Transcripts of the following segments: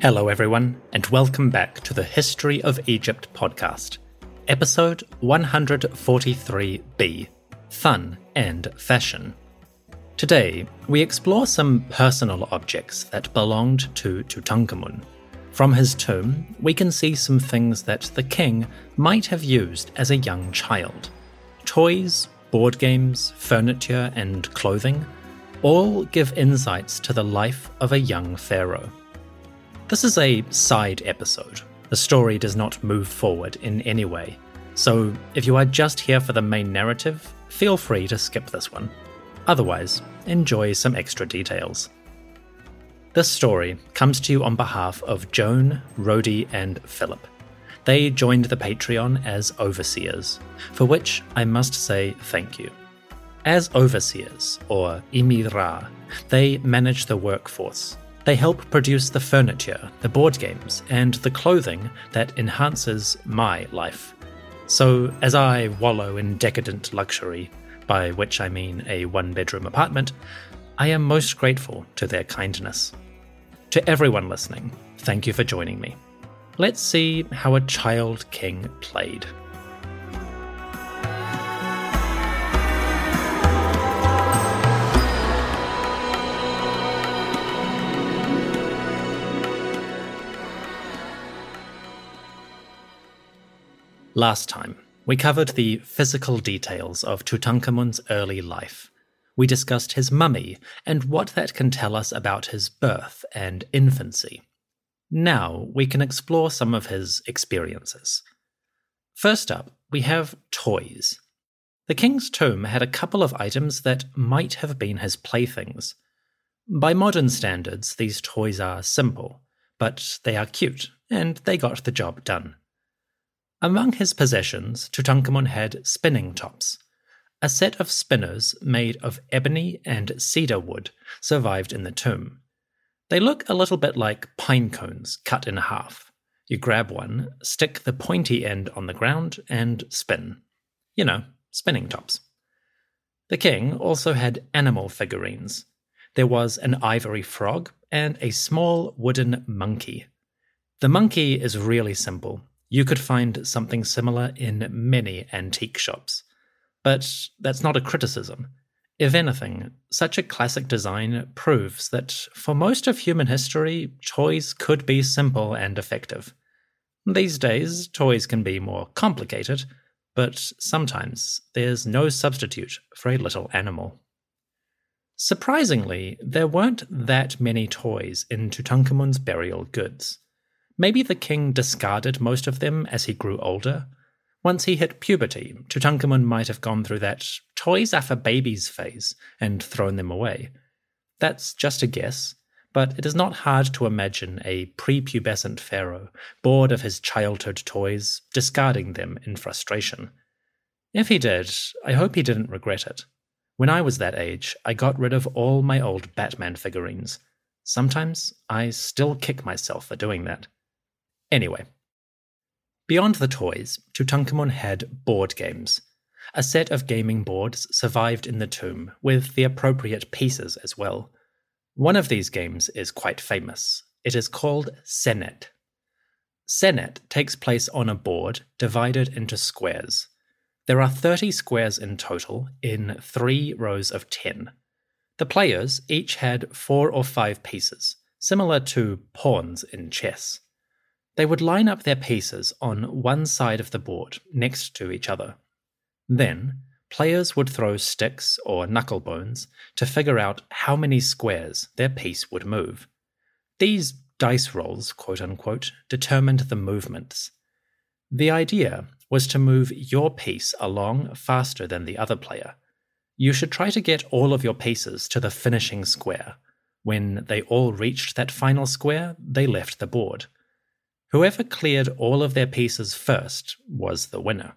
Hello, everyone, and welcome back to the History of Egypt podcast, episode 143b Fun and Fashion. Today, we explore some personal objects that belonged to Tutankhamun. From his tomb, we can see some things that the king might have used as a young child toys, board games, furniture, and clothing all give insights to the life of a young pharaoh. This is a side episode. The story does not move forward in any way, so if you are just here for the main narrative, feel free to skip this one. Otherwise, enjoy some extra details. This story comes to you on behalf of Joan, Rhodey, and Philip. They joined the Patreon as overseers, for which I must say thank you. As overseers, or emira, they manage the workforce. They help produce the furniture, the board games, and the clothing that enhances my life. So, as I wallow in decadent luxury, by which I mean a one bedroom apartment, I am most grateful to their kindness. To everyone listening, thank you for joining me. Let's see how a child king played. Last time, we covered the physical details of Tutankhamun's early life. We discussed his mummy and what that can tell us about his birth and infancy. Now we can explore some of his experiences. First up, we have toys. The king's tomb had a couple of items that might have been his playthings. By modern standards, these toys are simple, but they are cute, and they got the job done. Among his possessions, Tutankhamun had spinning tops. A set of spinners made of ebony and cedar wood survived in the tomb. They look a little bit like pine cones cut in half. You grab one, stick the pointy end on the ground, and spin. You know, spinning tops. The king also had animal figurines. There was an ivory frog and a small wooden monkey. The monkey is really simple you could find something similar in many antique shops. But that's not a criticism. If anything, such a classic design proves that for most of human history, toys could be simple and effective. These days, toys can be more complicated, but sometimes there's no substitute for a little animal. Surprisingly, there weren't that many toys in Tutankhamun's burial goods. Maybe the king discarded most of them as he grew older. Once he hit puberty, Tutankhamun might have gone through that toys are for babies phase and thrown them away. That's just a guess, but it is not hard to imagine a prepubescent pharaoh, bored of his childhood toys, discarding them in frustration. If he did, I hope he didn't regret it. When I was that age, I got rid of all my old Batman figurines. Sometimes I still kick myself for doing that. Anyway, beyond the toys, Tutankhamun had board games. A set of gaming boards survived in the tomb, with the appropriate pieces as well. One of these games is quite famous. It is called Senet. Senet takes place on a board divided into squares. There are 30 squares in total, in three rows of 10. The players each had four or five pieces, similar to pawns in chess. They would line up their pieces on one side of the board next to each other. Then, players would throw sticks or knuckle bones to figure out how many squares their piece would move. These dice rolls, quote unquote, determined the movements. The idea was to move your piece along faster than the other player. You should try to get all of your pieces to the finishing square. When they all reached that final square, they left the board. Whoever cleared all of their pieces first was the winner.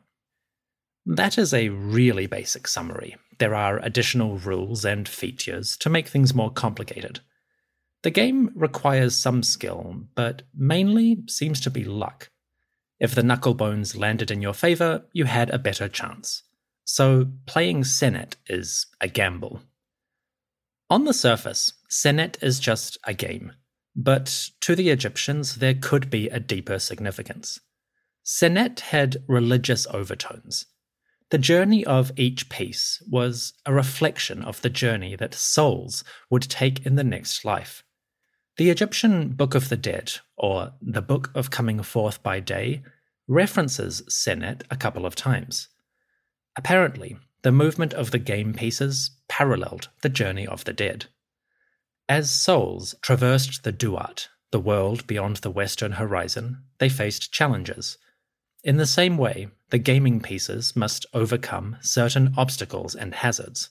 That is a really basic summary. There are additional rules and features to make things more complicated. The game requires some skill, but mainly seems to be luck. If the knucklebones landed in your favor, you had a better chance. So, playing Senet is a gamble. On the surface, Senet is just a game. But to the Egyptians, there could be a deeper significance. Senet had religious overtones. The journey of each piece was a reflection of the journey that souls would take in the next life. The Egyptian Book of the Dead, or the Book of Coming Forth by Day, references Senet a couple of times. Apparently, the movement of the game pieces paralleled the journey of the dead. As souls traversed the Duat, the world beyond the western horizon, they faced challenges. In the same way, the gaming pieces must overcome certain obstacles and hazards.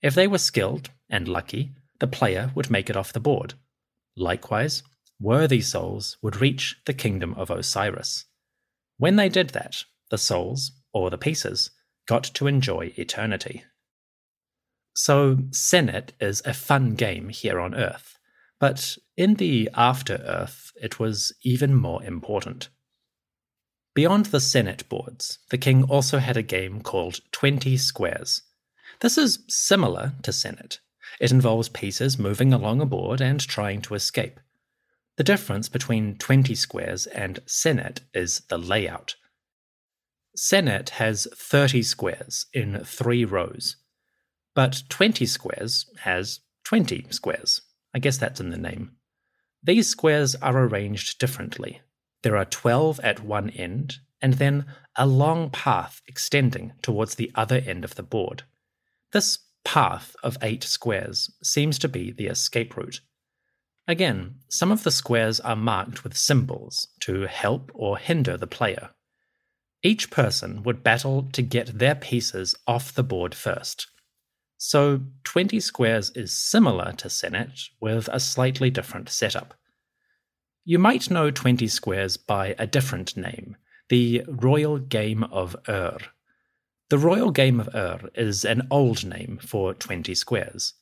If they were skilled and lucky, the player would make it off the board. Likewise, worthy souls would reach the kingdom of Osiris. When they did that, the souls, or the pieces, got to enjoy eternity. So, Senet is a fun game here on Earth, but in the After Earth, it was even more important. Beyond the Senet boards, the king also had a game called 20 Squares. This is similar to Senet. It involves pieces moving along a board and trying to escape. The difference between 20 squares and Senet is the layout. Senet has 30 squares in three rows, but 20 squares has 20 squares. I guess that's in the name. These squares are arranged differently. There are 12 at one end, and then a long path extending towards the other end of the board. This path of eight squares seems to be the escape route. Again, some of the squares are marked with symbols to help or hinder the player. Each person would battle to get their pieces off the board first. So 20 squares is similar to Senet with a slightly different setup. You might know 20 squares by a different name, the Royal Game of Ur. The Royal Game of Ur is an old name for 20 squares.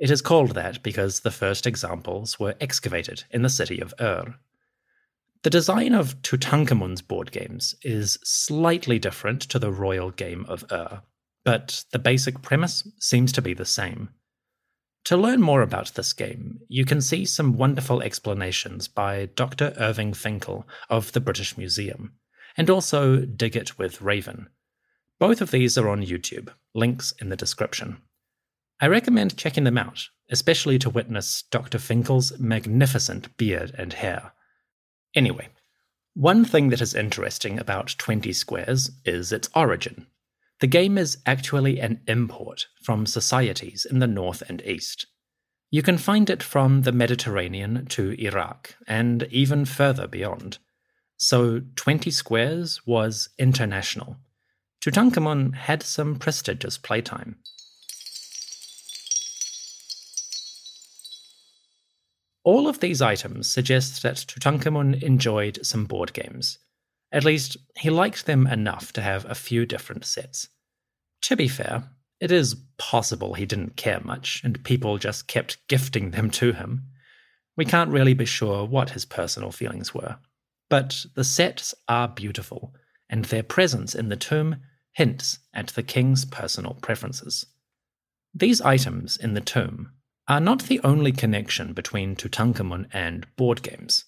It is called that because the first examples were excavated in the city of Ur. The design of Tutankhamun's board games is slightly different to the royal game of Ur, but the basic premise seems to be the same. To learn more about this game, you can see some wonderful explanations by Dr. Irving Finkel of the British Museum, and also Dig It with Raven. Both of these are on YouTube, links in the description. I recommend checking them out, especially to witness Dr. Finkel's magnificent beard and hair. Anyway, one thing that is interesting about 20 Squares is its origin. The game is actually an import from societies in the north and east. You can find it from the Mediterranean to Iraq and even further beyond. So 20 Squares was international. Tutankhamun had some prestigious playtime. All of these items suggest that Tutankhamun enjoyed some board games. At least, he liked them enough to have a few different sets. To be fair, it is possible he didn't care much, and people just kept gifting them to him. We can't really be sure what his personal feelings were. But the sets are beautiful, and their presence in the tomb hints at the king's personal preferences. These items in the tomb are not the only connection between Tutankhamun and board games.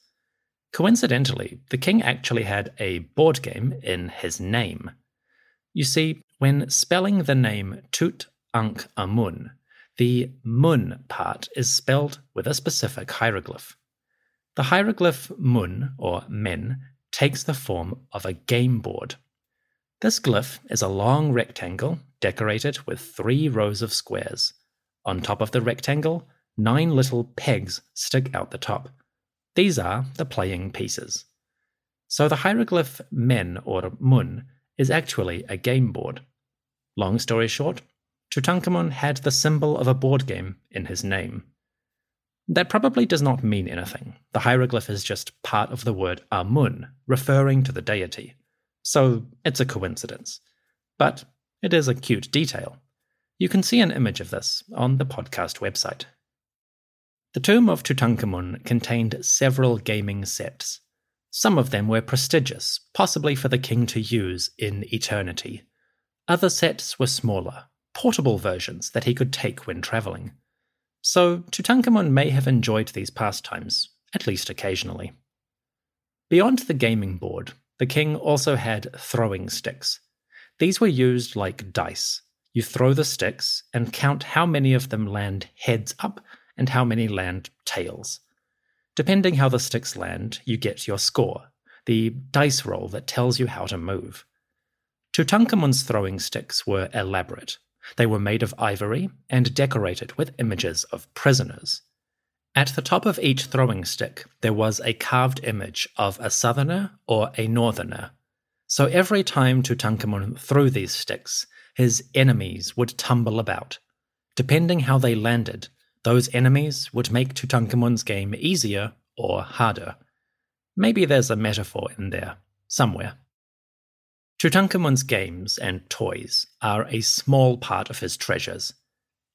Coincidentally, the king actually had a board game in his name. You see, when spelling the name Tut Ankh Amun, the Mun part is spelled with a specific hieroglyph. The hieroglyph Mun, or Men, takes the form of a game board. This glyph is a long rectangle decorated with three rows of squares. On top of the rectangle, nine little pegs stick out the top. These are the playing pieces. So the hieroglyph men or mun is actually a game board. Long story short, Tutankhamun had the symbol of a board game in his name. That probably does not mean anything. The hieroglyph is just part of the word Amun, referring to the deity. So it's a coincidence. But it is a cute detail. You can see an image of this on the podcast website. The tomb of Tutankhamun contained several gaming sets. Some of them were prestigious, possibly for the king to use in eternity. Other sets were smaller, portable versions that he could take when travelling. so Tutankhamun may have enjoyed these pastimes, at least occasionally. Beyond the gaming board, the king also had throwing sticks. These were used like dice. You throw the sticks and count how many of them land heads up and how many land tails. Depending how the sticks land, you get your score, the dice roll that tells you how to move. Tutankhamun's throwing sticks were elaborate. They were made of ivory and decorated with images of prisoners. At the top of each throwing stick, there was a carved image of a southerner or a northerner. So every time Tutankhamun threw these sticks, his enemies would tumble about. Depending how they landed, those enemies would make Tutankhamun's game easier or harder. Maybe there's a metaphor in there, somewhere. Tutankhamun's games and toys are a small part of his treasures.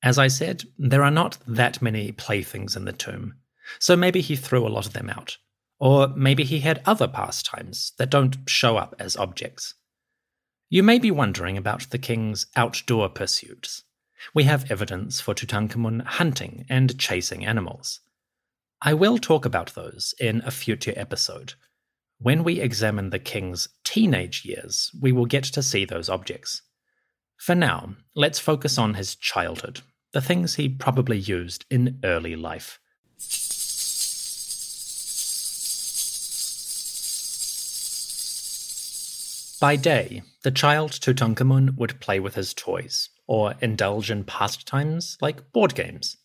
As I said, there are not that many playthings in the tomb, so maybe he threw a lot of them out. Or maybe he had other pastimes that don't show up as objects. You may be wondering about the king's outdoor pursuits. We have evidence for Tutankhamun hunting and chasing animals. I will talk about those in a future episode, when we examine the king's teenage years, we will get to see those objects. For now, let's focus on his childhood, the things he probably used in early life. By day, the child Tutankhamun would play with his toys, or indulge in pastimes like board games.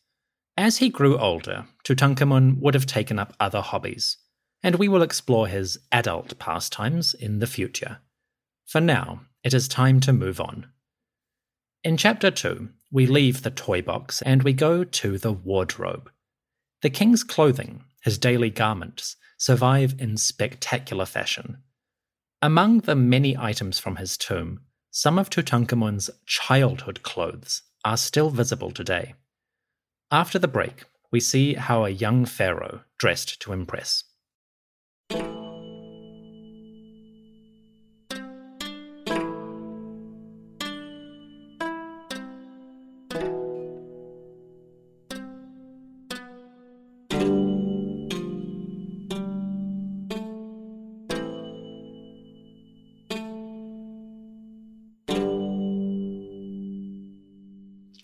As he grew older, Tutankhamun would have taken up other hobbies, and we will explore his adult pastimes in the future. For now, it is time to move on. In Chapter 2, we leave the toy box and we go to the wardrobe. The king's clothing, his daily garments, survive in spectacular fashion. Among the many items from his tomb, some of Tutankhamun's childhood clothes are still visible today. After the break, we see how a young pharaoh dressed to impress.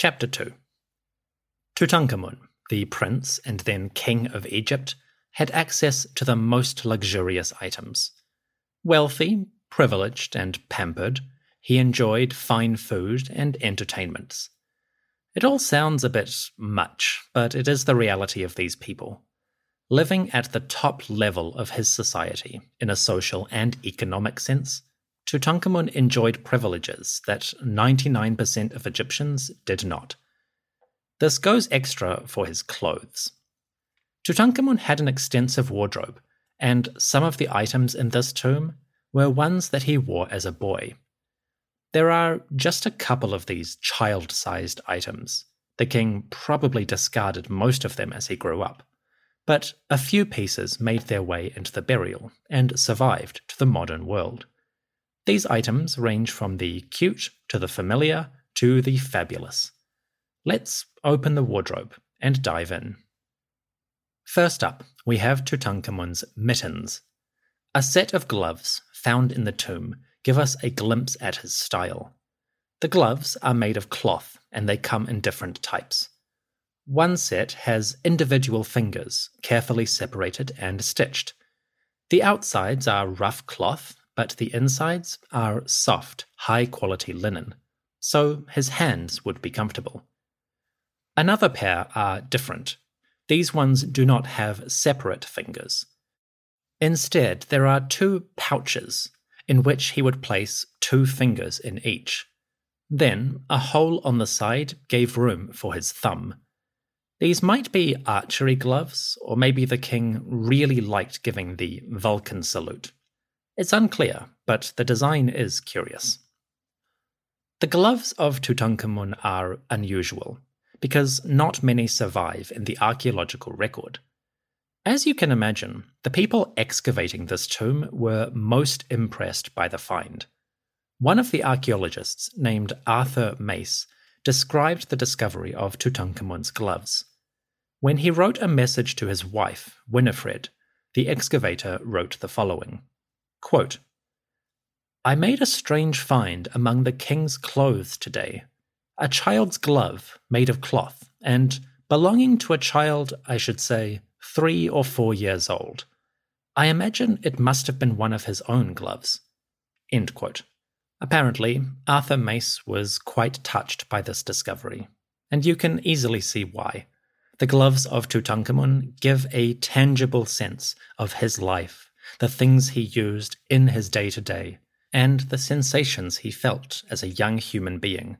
Chapter 2 Tutankhamun, the prince and then king of Egypt, had access to the most luxurious items. Wealthy, privileged, and pampered, he enjoyed fine food and entertainments. It all sounds a bit much, but it is the reality of these people. Living at the top level of his society, in a social and economic sense, Tutankhamun enjoyed privileges that 99% of Egyptians did not. This goes extra for his clothes. Tutankhamun had an extensive wardrobe, and some of the items in this tomb were ones that he wore as a boy. There are just a couple of these child sized items. The king probably discarded most of them as he grew up, but a few pieces made their way into the burial and survived to the modern world. These items range from the cute to the familiar to the fabulous. Let's open the wardrobe and dive in. First up, we have Tutankhamun's mittens. A set of gloves found in the tomb give us a glimpse at his style. The gloves are made of cloth and they come in different types. One set has individual fingers, carefully separated and stitched. The outsides are rough cloth but the insides are soft, high quality linen, so his hands would be comfortable. Another pair are different. These ones do not have separate fingers. Instead, there are two pouches in which he would place two fingers in each. Then, a hole on the side gave room for his thumb. These might be archery gloves, or maybe the king really liked giving the Vulcan salute. It's unclear, but the design is curious. The gloves of Tutankhamun are unusual, because not many survive in the archaeological record. As you can imagine, the people excavating this tomb were most impressed by the find. One of the archaeologists, named Arthur Mace, described the discovery of Tutankhamun's gloves. When he wrote a message to his wife, Winifred, the excavator wrote the following quote, I made a strange find among the king's clothes today a child's glove made of cloth and belonging to a child, I should say, three or four years old. I imagine it must have been one of his own gloves. Apparently, Arthur Mace was quite touched by this discovery, and you can easily see why. The gloves of Tutankhamun give a tangible sense of his life, the things he used in his day to day, and the sensations he felt as a young human being.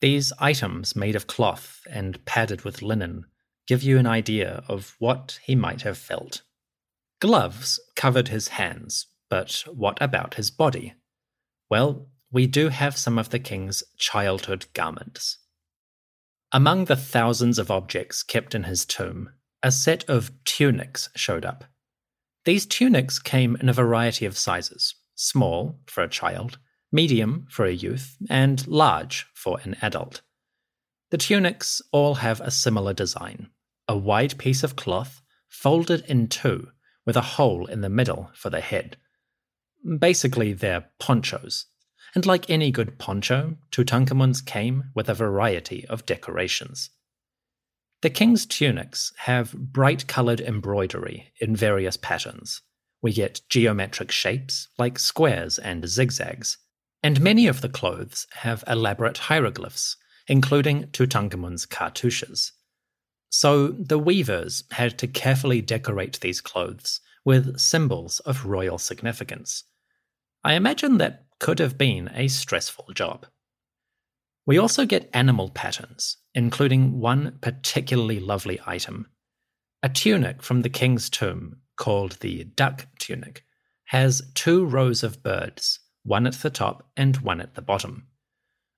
These items, made of cloth and padded with linen, give you an idea of what he might have felt. Gloves covered his hands, but what about his body? Well, we do have some of the king's childhood garments. Among the thousands of objects kept in his tomb, a set of tunics showed up. These tunics came in a variety of sizes small for a child, medium for a youth, and large for an adult. The tunics all have a similar design a wide piece of cloth folded in two with a hole in the middle for the head. Basically, they're ponchos, and like any good poncho, Tutankhamun's came with a variety of decorations. The king's tunics have bright coloured embroidery in various patterns. We get geometric shapes like squares and zigzags, and many of the clothes have elaborate hieroglyphs, including Tutankhamun's cartouches. So the weavers had to carefully decorate these clothes with symbols of royal significance. I imagine that could have been a stressful job. We also get animal patterns, including one particularly lovely item. A tunic from the king's tomb, called the duck tunic, has two rows of birds, one at the top and one at the bottom.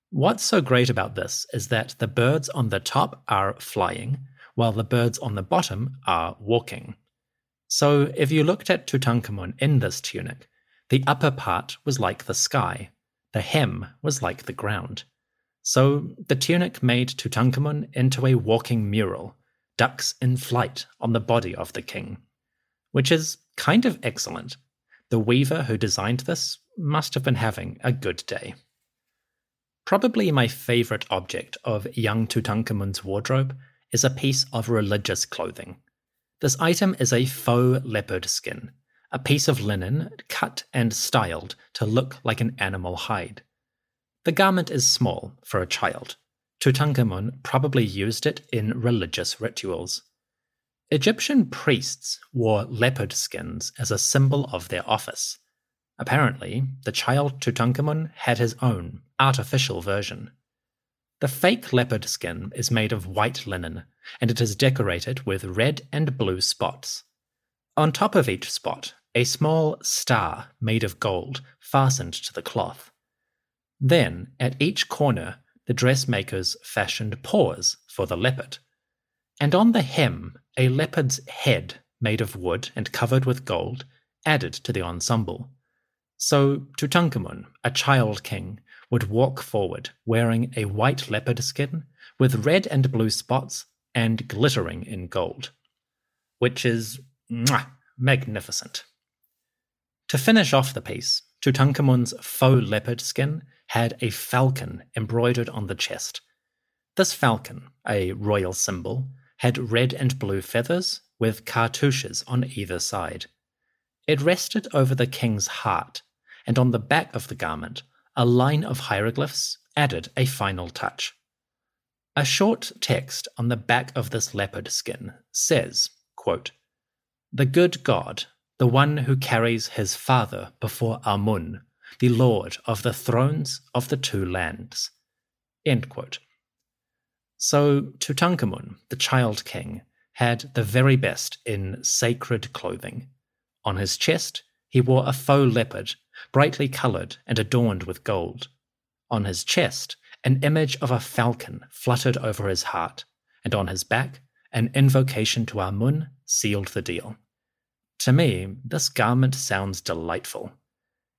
What's so great about this is that the birds on the top are flying, while the birds on the bottom are walking. So if you looked at Tutankhamun in this tunic, the upper part was like the sky, the hem was like the ground. So the tunic made Tutankhamun into a walking mural, ducks in flight on the body of the king. Which is kind of excellent. The weaver who designed this must have been having a good day. Probably my favorite object of young Tutankhamun's wardrobe is a piece of religious clothing. This item is a faux leopard skin, a piece of linen cut and styled to look like an animal hide. The garment is small for a child. Tutankhamun probably used it in religious rituals. Egyptian priests wore leopard skins as a symbol of their office. Apparently, the child Tutankhamun had his own, artificial version. The fake leopard skin is made of white linen, and it is decorated with red and blue spots. On top of each spot, a small star made of gold fastened to the cloth. Then, at each corner, the dressmakers fashioned paws for the leopard. And on the hem, a leopard's head made of wood and covered with gold added to the ensemble. So Tutankhamun, a child king, would walk forward wearing a white leopard skin with red and blue spots and glittering in gold. Which is mwah, magnificent. To finish off the piece, Tutankhamun's faux leopard skin had a falcon embroidered on the chest. This falcon, a royal symbol, had red and blue feathers with cartouches on either side. It rested over the king's heart, and on the back of the garment, a line of hieroglyphs added a final touch. A short text on the back of this leopard skin says, quote, the good God, the one who carries his father before Amun, the lord of the thrones of the two lands. So Tutankhamun, the child king, had the very best in sacred clothing. On his chest, he wore a faux leopard, brightly coloured and adorned with gold. On his chest, an image of a falcon fluttered over his heart, and on his back, an invocation to Amun sealed the deal. To me, this garment sounds delightful.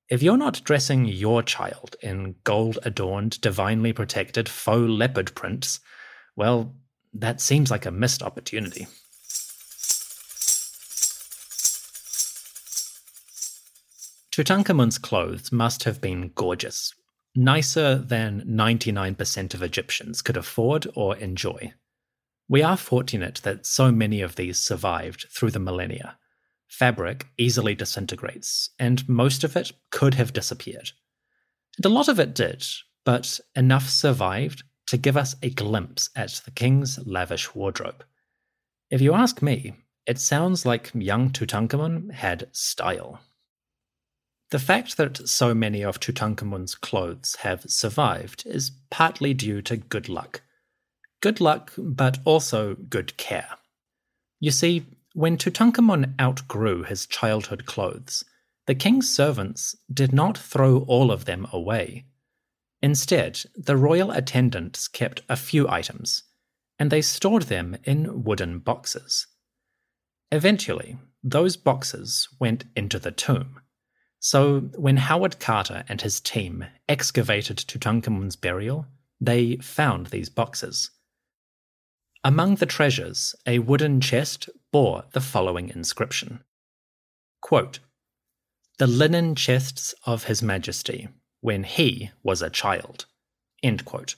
If you're not dressing your child in gold adorned, divinely protected faux leopard prints, well, that seems like a missed opportunity. Tutankhamun's clothes must have been gorgeous, nicer than 99% of Egyptians could afford or enjoy. We are fortunate that so many of these survived through the millennia. Fabric easily disintegrates, and most of it could have disappeared. And a lot of it did, but enough survived to give us a glimpse at the king's lavish wardrobe. If you ask me, it sounds like young Tutankhamun had style. The fact that so many of Tutankhamun's clothes have survived is partly due to good luck. Good luck, but also good care. You see, when Tutankhamun outgrew his childhood clothes, the king's servants did not throw all of them away. Instead, the royal attendants kept a few items, and they stored them in wooden boxes. Eventually, those boxes went into the tomb so, when Howard Carter and his team excavated Tutankhamun's burial, they found these boxes. Among the treasures, a wooden chest bore the following inscription Quote, The linen chests of His Majesty, when he was a child. End quote.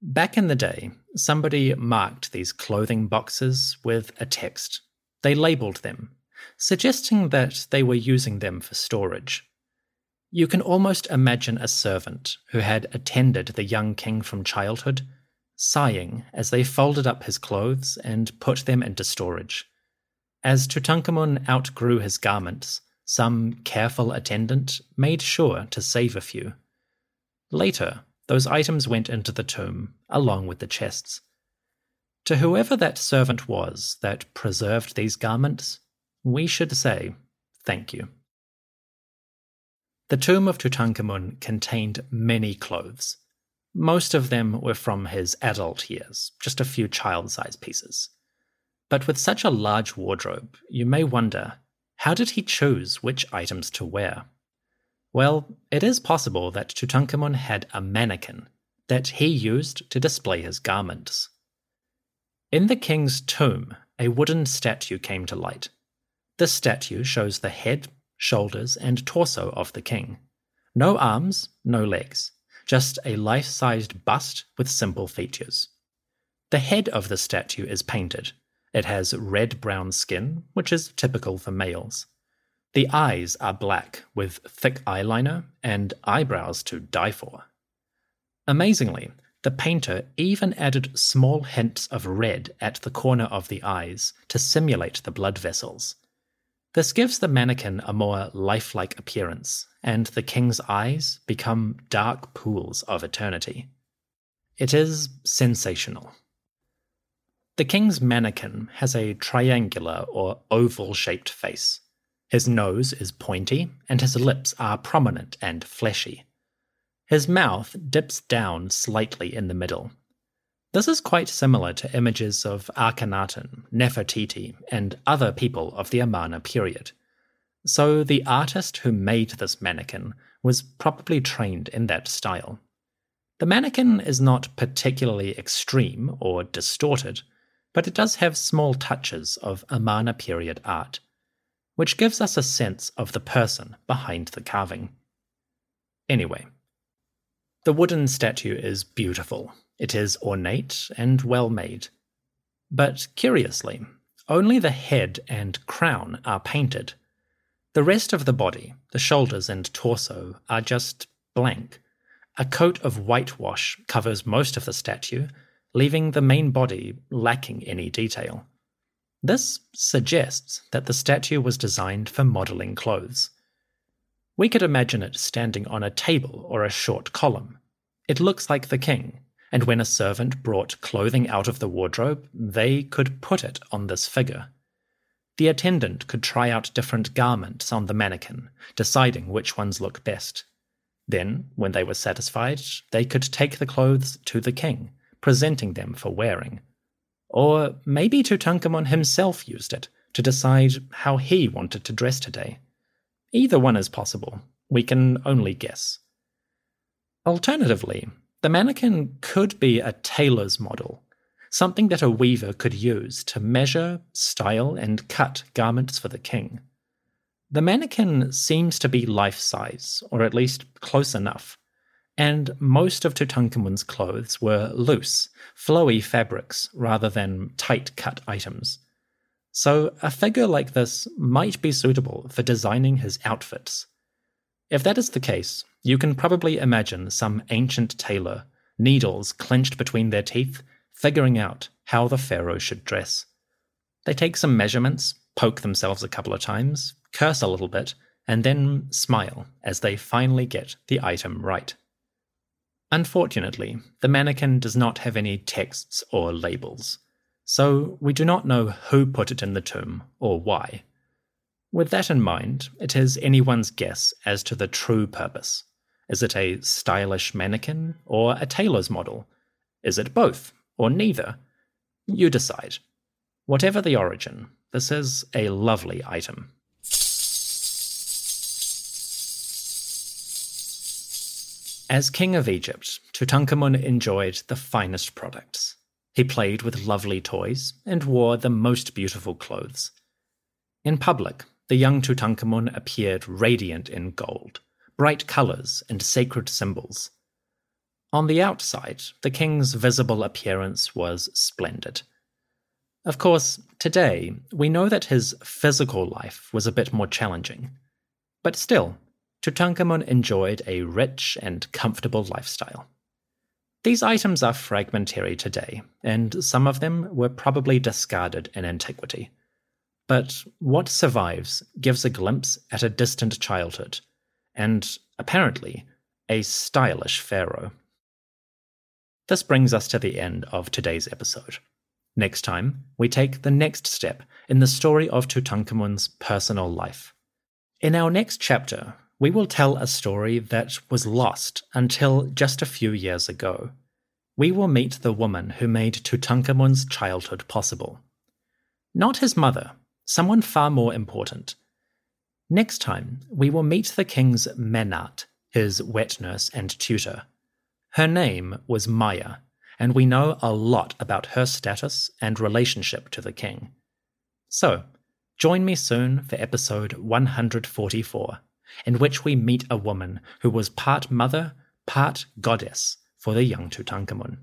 Back in the day, somebody marked these clothing boxes with a text. They labelled them suggesting that they were using them for storage. You can almost imagine a servant who had attended the young king from childhood sighing as they folded up his clothes and put them into storage. As Tutankhamun outgrew his garments, some careful attendant made sure to save a few. Later, those items went into the tomb, along with the chests. To whoever that servant was that preserved these garments, we should say thank you. The tomb of Tutankhamun contained many clothes. Most of them were from his adult years, just a few child sized pieces. But with such a large wardrobe, you may wonder how did he choose which items to wear? Well, it is possible that Tutankhamun had a mannequin that he used to display his garments. In the king's tomb, a wooden statue came to light this statue shows the head, shoulders, and torso of the king. No arms, no legs, just a life sized bust with simple features. The head of the statue is painted. It has red brown skin, which is typical for males. The eyes are black with thick eyeliner and eyebrows to die for. Amazingly, the painter even added small hints of red at the corner of the eyes to simulate the blood vessels. This gives the mannequin a more lifelike appearance, and the king's eyes become dark pools of eternity. It is sensational. The king's mannequin has a triangular or oval shaped face. His nose is pointy, and his lips are prominent and fleshy. His mouth dips down slightly in the middle, this is quite similar to images of Akhenaten, Nefertiti, and other people of the Amarna period. So the artist who made this mannequin was probably trained in that style. The mannequin is not particularly extreme or distorted, but it does have small touches of Amarna period art, which gives us a sense of the person behind the carving. Anyway, the wooden statue is beautiful, it is ornate and well made. But curiously, only the head and crown are painted. The rest of the body, the shoulders and torso, are just blank. A coat of whitewash covers most of the statue, leaving the main body lacking any detail. This suggests that the statue was designed for modelling clothes. We could imagine it standing on a table or a short column. It looks like the king, and when a servant brought clothing out of the wardrobe, they could put it on this figure. The attendant could try out different garments on the mannequin, deciding which ones look best. Then, when they were satisfied, they could take the clothes to the king, presenting them for wearing. Or maybe Tutankhamun himself used it to decide how he wanted to dress today. Either one is possible. We can only guess. Alternatively, the mannequin could be a tailor's model, something that a weaver could use to measure, style, and cut garments for the king. The mannequin seems to be life size, or at least close enough, and most of Tutankhamun's clothes were loose, flowy fabrics rather than tight cut items. So a figure like this might be suitable for designing his outfits. If that is the case, you can probably imagine some ancient tailor, needles clenched between their teeth, figuring out how the pharaoh should dress. They take some measurements, poke themselves a couple of times, curse a little bit, and then smile as they finally get the item right. Unfortunately, the mannequin does not have any texts or labels, so we do not know who put it in the tomb or why. With that in mind, it is anyone's guess as to the true purpose. Is it a stylish mannequin or a tailor's model? Is it both or neither? You decide. Whatever the origin, this is a lovely item. As king of Egypt, Tutankhamun enjoyed the finest products. He played with lovely toys and wore the most beautiful clothes. In public, the young Tutankhamun appeared radiant in gold, bright colours, and sacred symbols. On the outside, the king's visible appearance was splendid. Of course, today, we know that his physical life was a bit more challenging. But still, Tutankhamun enjoyed a rich and comfortable lifestyle. These items are fragmentary today, and some of them were probably discarded in antiquity. But what survives gives a glimpse at a distant childhood, and, apparently, a stylish pharaoh. This brings us to the end of today's episode. Next time, we take the next step in the story of Tutankhamun's personal life. In our next chapter, we will tell a story that was lost until just a few years ago. We will meet the woman who made Tutankhamun's childhood possible. Not his mother, someone far more important. Next time, we will meet the king's Menat, his wet nurse and tutor. Her name was Maya, and we know a lot about her status and relationship to the king. So, join me soon for episode 144 in which we meet a woman who was part mother, part goddess for the young Tutankhamun.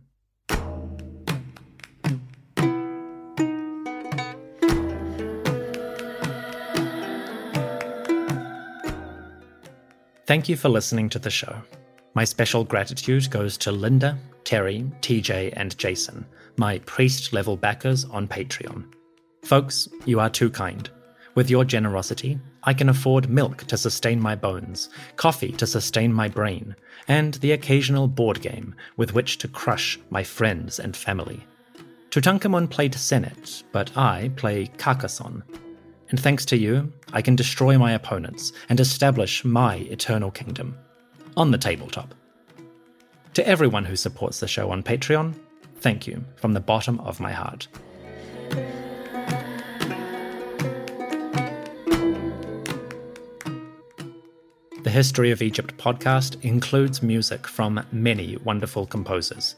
Thank you for listening to the show. My special gratitude goes to Linda, Terry, TJ, and Jason, my priest level backers on Patreon. Folks, you are too kind. With your generosity, I can afford milk to sustain my bones, coffee to sustain my brain, and the occasional board game with which to crush my friends and family. Tutankhamun played Senet, but I play Carcassonne. And thanks to you, I can destroy my opponents and establish my eternal kingdom. On the tabletop. To everyone who supports the show on Patreon, thank you from the bottom of my heart. The History of Egypt podcast includes music from many wonderful composers.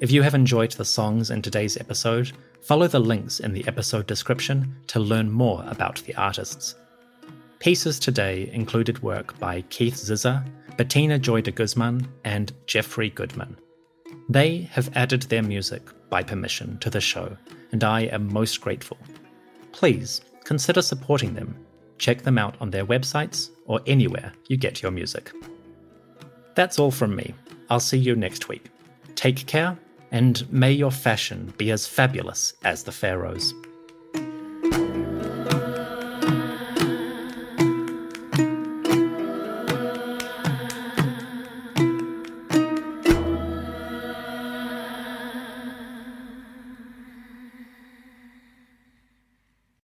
If you have enjoyed the songs in today's episode, follow the links in the episode description to learn more about the artists. Pieces today included work by Keith Zizza, Bettina Joy de Guzman, and Jeffrey Goodman. They have added their music by permission to the show, and I am most grateful. Please consider supporting them Check them out on their websites or anywhere you get your music. That's all from me. I'll see you next week. Take care, and may your fashion be as fabulous as the Pharaoh's.